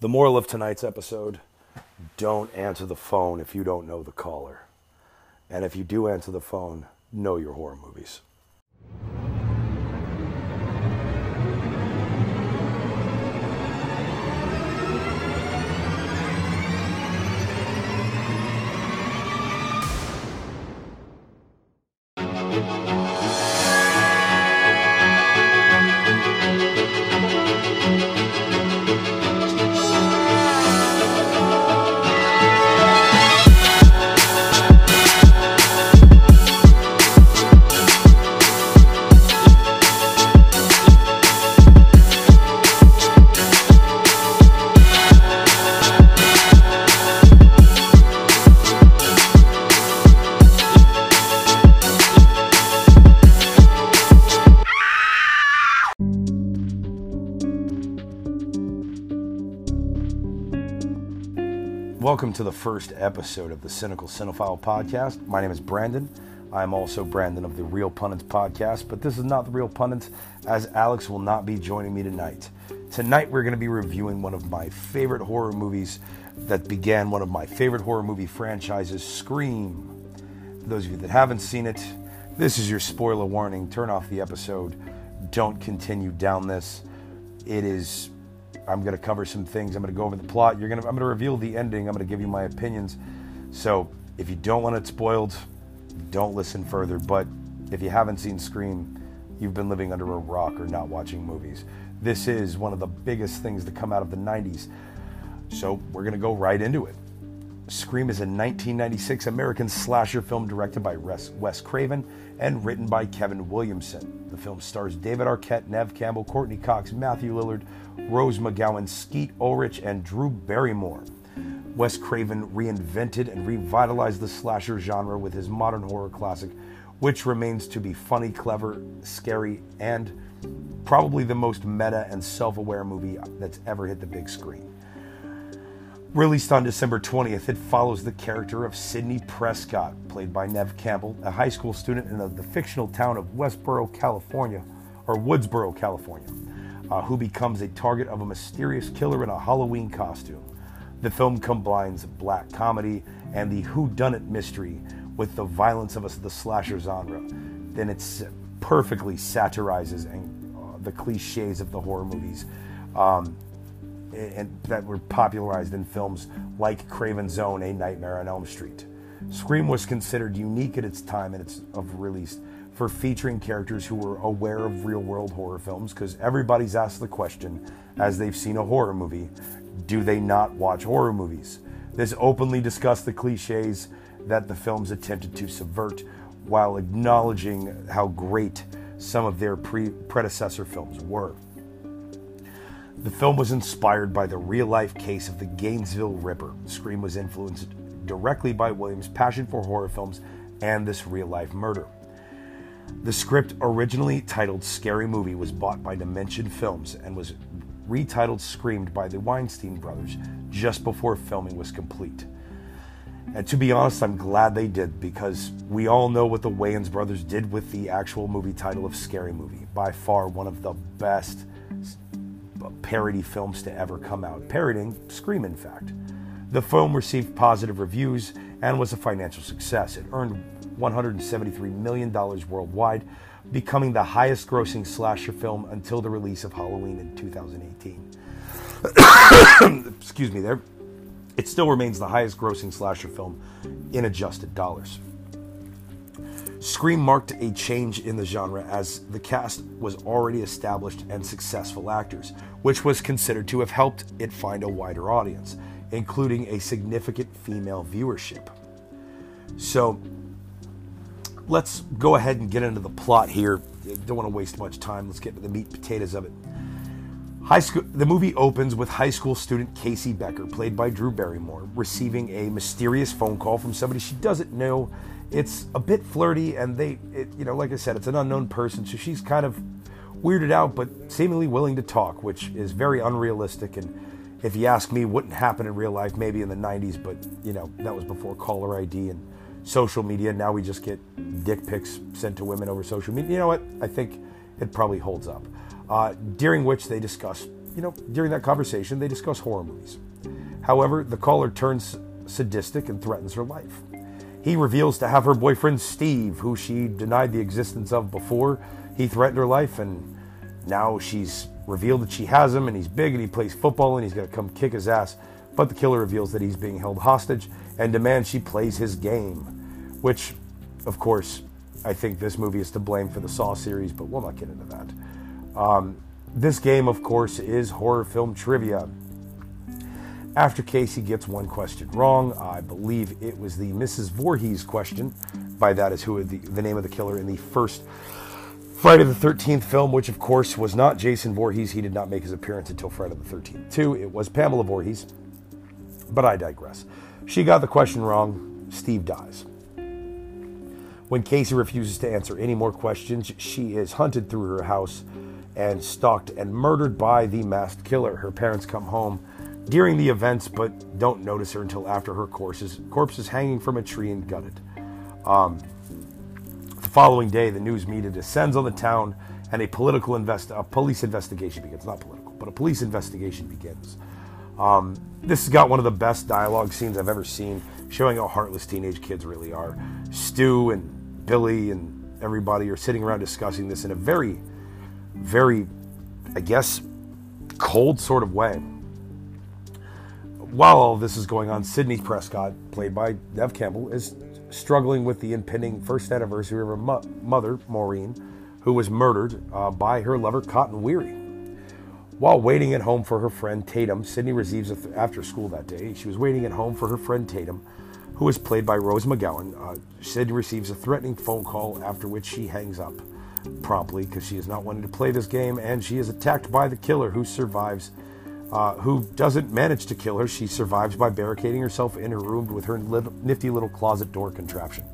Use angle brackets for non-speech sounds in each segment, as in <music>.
The moral of tonight's episode don't answer the phone if you don't know the caller. And if you do answer the phone, know your horror movies. To the first episode of the Cynical Cinephile podcast. My name is Brandon. I'm also Brandon of the Real Pundits podcast, but this is not the Real Pundits as Alex will not be joining me tonight. Tonight we're going to be reviewing one of my favorite horror movies that began one of my favorite horror movie franchises, Scream. For those of you that haven't seen it, this is your spoiler warning. Turn off the episode. Don't continue down this. It is I'm going to cover some things. I'm going to go over the plot. You're going to, I'm going to reveal the ending. I'm going to give you my opinions. So if you don't want it spoiled, don't listen further. But if you haven't seen Scream, you've been living under a rock or not watching movies. This is one of the biggest things to come out of the 90s. So we're going to go right into it. Scream is a 1996 American slasher film directed by Wes Craven and written by Kevin Williamson. The film stars David Arquette, Neve Campbell, Courteney Cox, Matthew Lillard, Rose McGowan, Skeet Ulrich, and Drew Barrymore. Wes Craven reinvented and revitalized the slasher genre with his modern horror classic, which remains to be funny, clever, scary, and probably the most meta and self aware movie that's ever hit the big screen. Released on December 20th, it follows the character of Sidney Prescott, played by Neve Campbell, a high school student in the fictional town of Westboro, California, or Woodsboro, California uh, who becomes a target of a mysterious killer in a Halloween costume. The film combines black comedy and the whodunit mystery with the violence of the slasher genre. Then it perfectly satirizes and, uh, the cliches of the horror movies um, and that were popularized in films like Craven's Zone, A Nightmare on Elm Street. Scream was considered unique at its time and its of release for featuring characters who were aware of real world horror films because everybody's asked the question as they've seen a horror movie do they not watch horror movies? This openly discussed the cliches that the films attempted to subvert while acknowledging how great some of their pre- predecessor films were. The film was inspired by the real life case of the Gainesville Ripper. Scream was influenced directly by Williams' passion for horror films and this real life murder. The script, originally titled Scary Movie, was bought by Dimension Films and was retitled Screamed by the Weinstein brothers just before filming was complete. And to be honest, I'm glad they did because we all know what the Wayans brothers did with the actual movie title of Scary Movie. By far, one of the best parody films to ever come out, parodying Scream, in fact. The film received positive reviews and was a financial success. It earned $173 million worldwide, becoming the highest grossing slasher film until the release of Halloween in 2018. <coughs> Excuse me there. It still remains the highest grossing slasher film in adjusted dollars. Scream marked a change in the genre as the cast was already established and successful actors, which was considered to have helped it find a wider audience, including a significant female viewership. So, let's go ahead and get into the plot here. Don't want to waste much time. Let's get to the meat potatoes of it. High school. The movie opens with high school student Casey Becker, played by Drew Barrymore, receiving a mysterious phone call from somebody she doesn't know. It's a bit flirty, and they, it, you know, like I said, it's an unknown person, so she's kind of weirded out, but seemingly willing to talk, which is very unrealistic. And if you ask me, wouldn't happen in real life, maybe in the '90s, but you know, that was before caller ID and social media. Now we just get dick pics sent to women over social media. You know what? I think it probably holds up. Uh, during which they discuss, you know, during that conversation, they discuss horror movies. However, the caller turns sadistic and threatens her life. He reveals to have her boyfriend Steve, who she denied the existence of before, he threatened her life, and now she's revealed that she has him, and he's big, and he plays football, and he's going to come kick his ass. But the killer reveals that he's being held hostage and demands she plays his game, which, of course, I think this movie is to blame for the Saw series, but we'll not get into that. Um, this game, of course, is horror film trivia. After Casey gets one question wrong, I believe it was the Mrs. Voorhees question. By that is who the, the name of the killer in the first Friday the 13th film, which of course was not Jason Voorhees. He did not make his appearance until Friday the 13th, too. It was Pamela Voorhees. But I digress. She got the question wrong. Steve dies. When Casey refuses to answer any more questions, she is hunted through her house and stalked and murdered by the masked killer. Her parents come home during the events but don't notice her until after her corpse is, corpse is hanging from a tree and gutted. Um, the following day, the news media descends on the town and a political invest a police investigation begins. Not political, but a police investigation begins. Um, this has got one of the best dialogue scenes I've ever seen, showing how heartless teenage kids really are. Stu and Billy and everybody are sitting around discussing this in a very, very, I guess, cold sort of way. While all this is going on, Sidney Prescott, played by Dev Campbell, is struggling with the impending first anniversary of her mo- mother, Maureen, who was murdered uh, by her lover, Cotton Weary. While waiting at home for her friend Tatum, Sidney receives th- after school that day. She was waiting at home for her friend Tatum, who was played by Rose McGowan. Uh, Sidney receives a threatening phone call, after which she hangs up promptly because she is not wanting to play this game, and she is attacked by the killer, who survives uh, who doesn't manage to kill her. She survives by barricading herself in her room with her nifty little closet door contraption.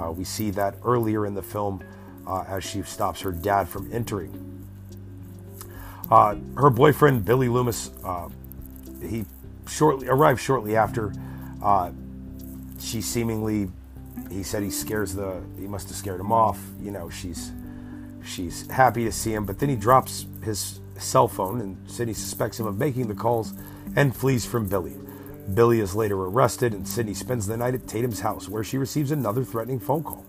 Uh, we see that earlier in the film uh, as she stops her dad from entering. Uh, her boyfriend Billy Loomis, uh, he shortly arrived shortly after. Uh, she seemingly, he said he scares the, he must have scared him off. You know, she's she's happy to see him, but then he drops his cell phone, and Sidney suspects him of making the calls and flees from Billy. Billy is later arrested, and Sidney spends the night at Tatum's house, where she receives another threatening phone call.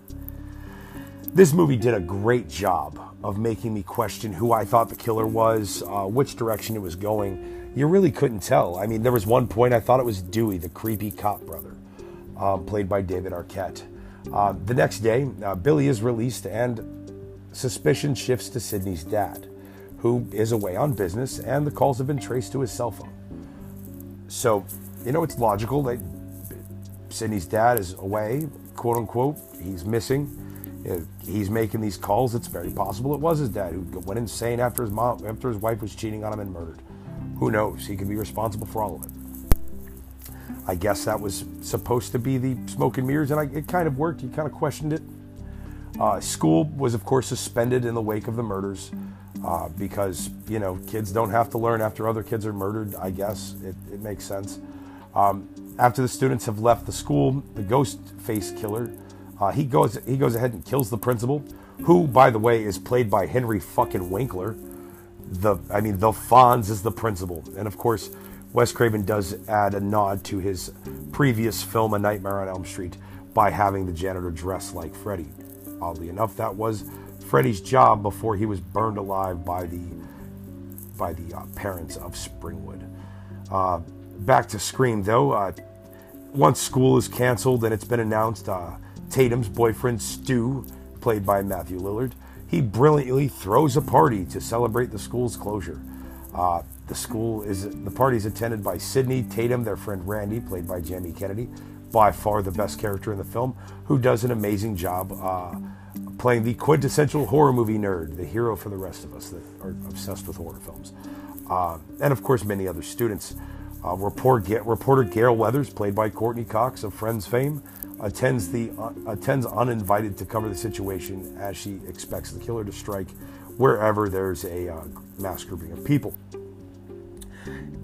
This movie did a great job of making me question who I thought the killer was, uh, which direction it was going. You really couldn't tell. I mean, there was one point I thought it was Dewey, the creepy cop brother, um, played by David Arquette. Uh, the next day, uh, Billy is released, and suspicion shifts to Sidney's dad who is away on business, and the calls have been traced to his cell phone. So, you know, it's logical that Sidney's dad is away, quote unquote. He's missing. He's making these calls. It's very possible it was his dad who went insane after his mom, after his wife was cheating on him and murdered. Who knows? He could be responsible for all of it. I guess that was supposed to be the smoke and mirrors, and I, it kind of worked. You kind of questioned it. Uh, school was, of course, suspended in the wake of the murders uh, because you know kids don't have to learn after other kids are murdered. I guess it, it makes sense. Um, after the students have left the school, the ghost face killer uh, he goes he goes ahead and kills the principal, who by the way is played by Henry fucking Winkler. The I mean the Fonz is the principal, and of course Wes Craven does add a nod to his previous film A Nightmare on Elm Street by having the janitor dress like Freddy. Oddly enough, that was Freddy's job before he was burned alive by the by the uh, parents of Springwood. Uh, back to Scream, though. Uh, once school is canceled and it's been announced, uh, Tatum's boyfriend Stu, played by Matthew Lillard, he brilliantly throws a party to celebrate the school's closure. Uh, the school is the party is attended by Sidney Tatum, their friend Randy, played by Jamie Kennedy, by far the best character in the film, who does an amazing job uh, playing the quintessential horror movie nerd, the hero for the rest of us that are obsessed with horror films. Uh, and of course, many other students. Uh, reporter, reporter Gale Weathers, played by Courteney Cox of Friends fame, attends, the, uh, attends uninvited to cover the situation as she expects the killer to strike wherever there's a uh, mass grouping of people.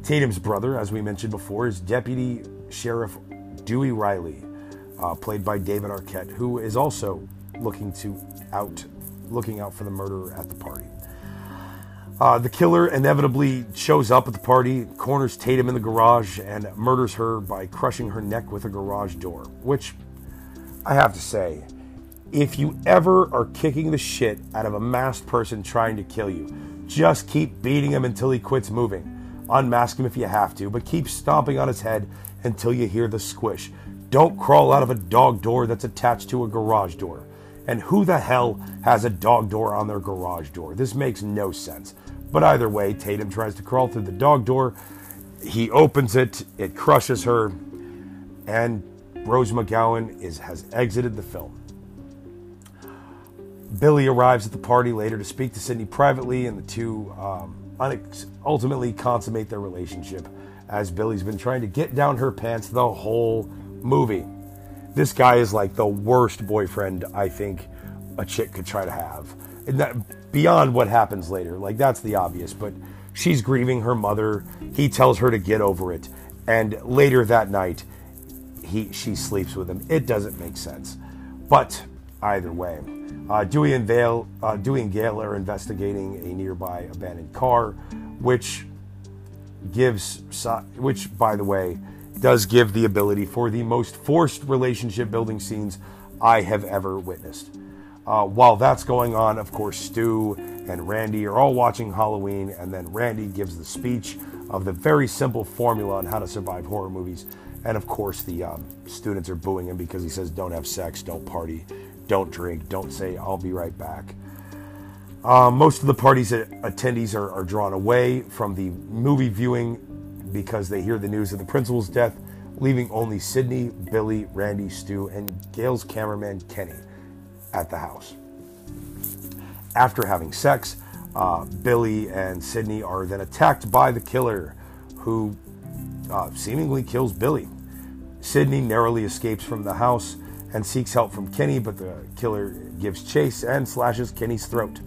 Tatum's brother, as we mentioned before, is Deputy Sheriff Dewey Riley, uh, played by David Arquette, who is also looking to out looking out for the murderer at the party. Uh, the killer inevitably shows up at the party, corners Tatum in the garage, and murders her by crushing her neck with a garage door. Which, I have to say, if you ever are kicking the shit out of a masked person trying to kill you, just keep beating him until he quits moving. Unmask him if you have to, but keep stomping on his head until you hear the squish. Don't crawl out of a dog door that's attached to a garage door. And who the hell has a dog door on their garage door? This makes no sense. But either way, Tatum tries to crawl through the dog door. He opens it, it crushes her, and Rose McGowan is, has exited the film. Billy arrives at the party later to speak to Sidney privately, and the two um, ultimately consummate their relationship as Billy's been trying to get down her pants the whole movie. This guy is like the worst boyfriend I think a chick could try to have. And that, beyond what happens later, like that's the obvious, but she's grieving her mother. He tells her to get over it. And later that night, he she sleeps with him. It doesn't make sense. But either way, uh, Dewey and Vale, uh, Dewey and Gale are investigating a nearby abandoned car, which gives, which by the way, does give the ability for the most forced relationship building scenes I have ever witnessed. Uh, while that's going on, of course, Stu and Randy are all watching Halloween, and then Randy gives the speech of the very simple formula on how to survive horror movies. And of course, the um, students are booing him because he says, Don't have sex, don't party, don't drink, don't say, I'll be right back. Uh, most of the party's attendees are, are drawn away from the movie viewing because they hear the news of the principal's death, leaving only Sidney, Billy, Randy, Stu, and Gale's cameraman Kenny at the house. After having sex, uh, Billy and Sidney are then attacked by the killer, who uh, seemingly kills Billy. Sidney narrowly escapes from the house and seeks help from Kenny, but the killer gives chase and slashes Kenny's throat.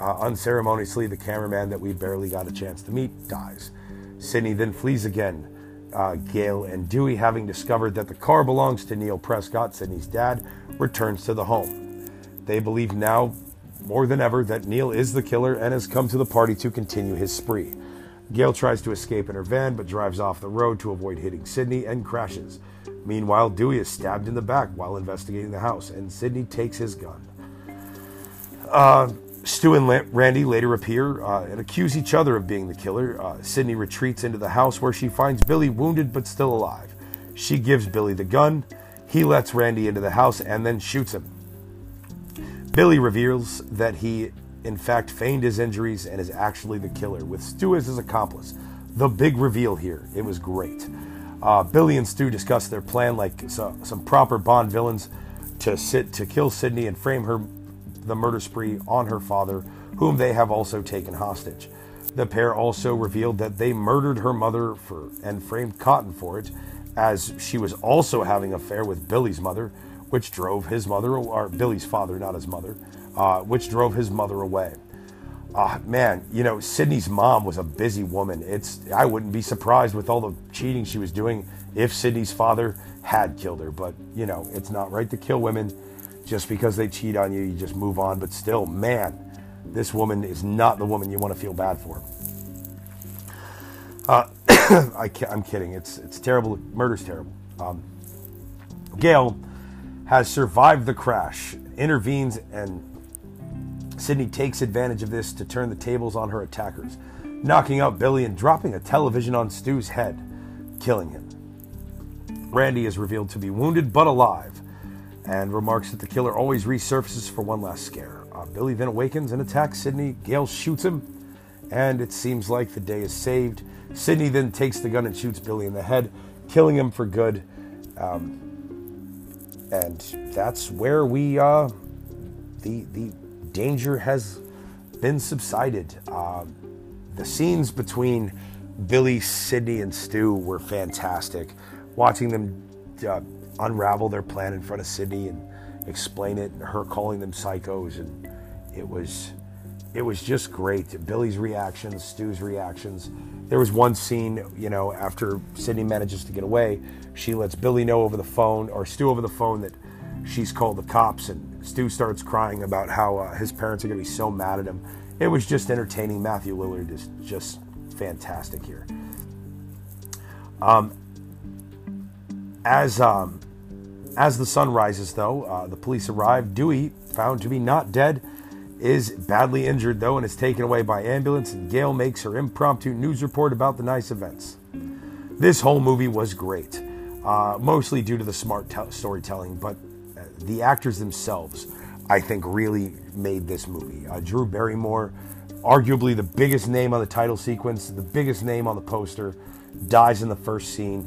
Uh, unceremoniously, the cameraman that we barely got a chance to meet dies. Sidney then flees again. Uh, Gale and Dewey, having discovered that the car belongs to Neil Prescott, Sidney's dad, returns to the home. They believe now more than ever that Neil is the killer and has come to the party to continue his spree. Gale tries to escape in her van but drives off the road to avoid hitting Sidney and crashes. Meanwhile, Dewey is stabbed in the back while investigating the house, and Sidney takes his gun. Uh, Stu and Randy later appear uh, and accuse each other of being the killer. Uh, Sidney retreats into the house where she finds Billy wounded but still alive. She gives Billy the gun. He lets Randy into the house and then shoots him. Billy reveals that he, in fact, feigned his injuries and is actually the killer, with Stu as his accomplice. The big reveal here. It was great. Uh, Billy and Stu discuss their plan like so, some proper Bond villains to sit to kill Sidney and frame her the murder spree on her father, whom they have also taken hostage. The pair also revealed that they murdered her mother for and framed Cotton for it, as she was also having an affair with Billy's mother, which drove his mother, or Billy's father, not his mother, uh, which drove his mother away. Uh, man, you know, Sidney's mom was a busy woman. It's I wouldn't be surprised with all the cheating she was doing if Sidney's father had killed her. But you know, it's not right to kill women just because they cheat on you. You just move on. But still, man, this woman is not the woman you want to feel bad for. Uh, <coughs> I, am kidding. It's it's terrible. Murder's terrible. Um, Gale has survived the crash, intervenes, and Sidney takes advantage of this to turn the tables on her attackers, knocking out Billy and dropping a television on Stu's head, killing him. Randy is revealed to be wounded but alive and remarks that the killer always resurfaces for one last scare. Uh, Billy then awakens and attacks Sidney. Gale shoots him, and it seems like the day is saved. Sidney then takes the gun and shoots Billy in the head, killing him for good. Um, and that's where we uh, the the danger has been subsided. Uh, the scenes between Billy, Sidney, and Stu were fantastic. Watching them uh, unravel their plan in front of Sidney and explain it, and her calling them psychos, and it was it was just great. Billy's reactions, Stu's reactions. There was one scene, you know, after Sidney manages to get away, she lets Billy know over the phone, or Stu over the phone, that she's called the cops, and Stu starts crying about how uh, his parents are going to be so mad at him it was just entertaining. Matthew Lillard is just fantastic here. Um, as um, as the sun rises, though, uh, the police arrive. Dewey, found to be not dead, is badly injured, though, and is taken away by ambulance. And Gale makes her impromptu news report about the nice events. This whole movie was great, uh, mostly due to the smart t- storytelling, but the actors themselves, I think, really made this movie. Uh, Drew Barrymore, arguably the biggest name on the title sequence, the biggest name on the poster, dies in the first scene.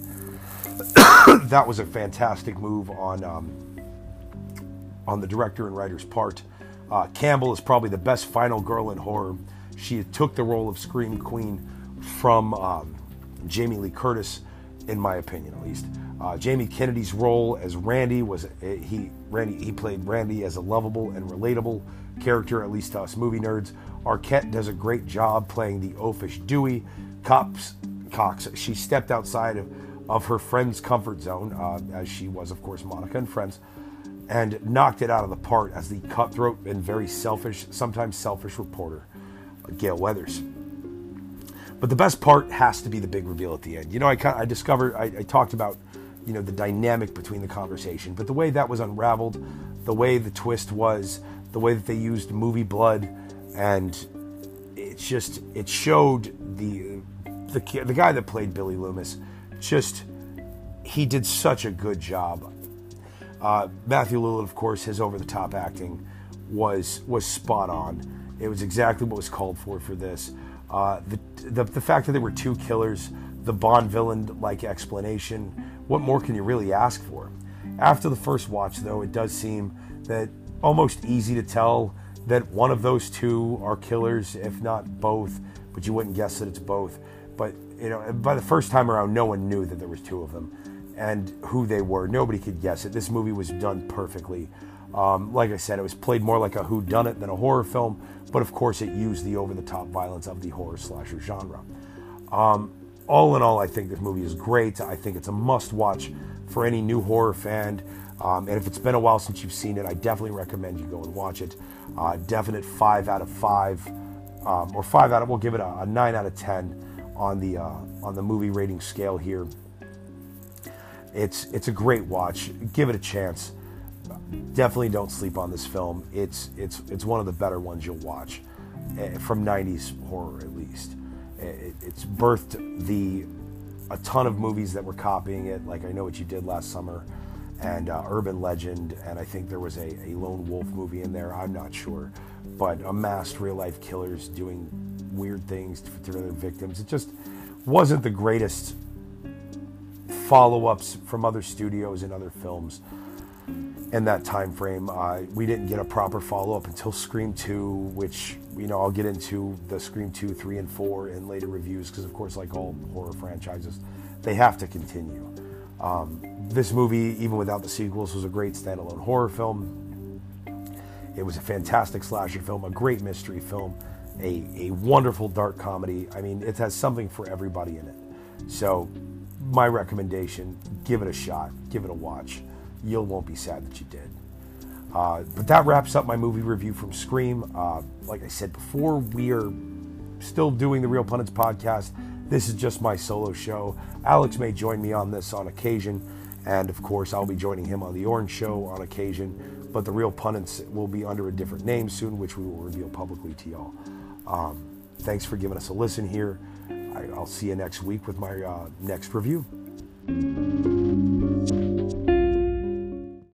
<coughs> that was a fantastic move on um, on the director and writer's part. Uh, Campbell is probably the best final girl in horror. She took the role of Scream Queen from um, Jamie Lee Curtis, in my opinion, at least. Uh, Jamie Kennedy's role as Randy was uh, he Randy he played Randy as a lovable and relatable character, at least to us movie nerds. Arquette does a great job playing the oafish Dewey. Cops Cox she stepped outside of, of her friend's comfort zone, uh, as she was, of course, Monica and Friends, and knocked it out of the park as the cutthroat and very selfish, sometimes selfish reporter, Gale Weathers. But the best part has to be the big reveal at the end. You know, I, I discovered, I, I talked about, you know, the dynamic between the conversation, but the way that was unraveled, the way the twist was, the way that they used movie blood, and it's just, it showed the, the, the guy that played Billy Loomis, just, he did such a good job. Uh, Matthew Lillard, of course, his over-the-top acting was was spot on. It was exactly what was called for for this. Uh, the, the, the fact that there were two killers, the Bond villain like explanation, what more can you really ask for? After the first watch, though, it does seem that almost easy to tell that one of those two are killers, if not both, but you wouldn't guess that it's both. But you know, by the first time around, no one knew that there was two of them and who they were. Nobody could guess it. This movie was done perfectly. Um, like I said, it was played more like a who done it than a horror film, but of course it used the over the top violence of the horror slasher genre. Um, all in all, I think this movie is great. I think it's a must watch for any new horror fan. Um, and if it's been a while since you've seen it, I definitely recommend you go and watch it. Uh, definite five out of five, um, or five out of we'll give it a, a nine out of ten on the uh, on the movie rating scale here. It's it's a great watch. Give it a chance definitely don't sleep on this film. It's it's it's one of the better ones you'll watch eh, from '90s horror, at least. It's birthed the a ton of movies that were copying it, like I Know What You Did Last Summer, and uh, Urban Legend, and I think there was a, a lone wolf movie in there. I'm not sure, but amassed real life killers doing weird things to, to their victims. It just wasn't the greatest follow ups from other studios and other films in that time frame. Uh, we didn't get a proper follow up until Scream 2, which you know I'll get into the Scream 2, 3, and 4 in later reviews because, of course, like all horror franchises, they have to continue. Um, this movie, even without the sequels, was a great standalone horror film. It was a fantastic slasher film, a great mystery film, a, a wonderful dark comedy. I mean, it has something for everybody in it. So, my recommendation give it a shot, give it a watch you won't be sad that you did. Uh, but that wraps up my movie review from Scream. Uh, like I said before, we are still doing the Real Pundits podcast. This is just my solo show. Alex may join me on this on occasion, and of course, I'll be joining him on the Orange Show on occasion. But the Real Pundits will be under a different name soon, which we will reveal publicly to y'all. Um, thanks for giving us a listen here. I, will see you next week with my uh, next review.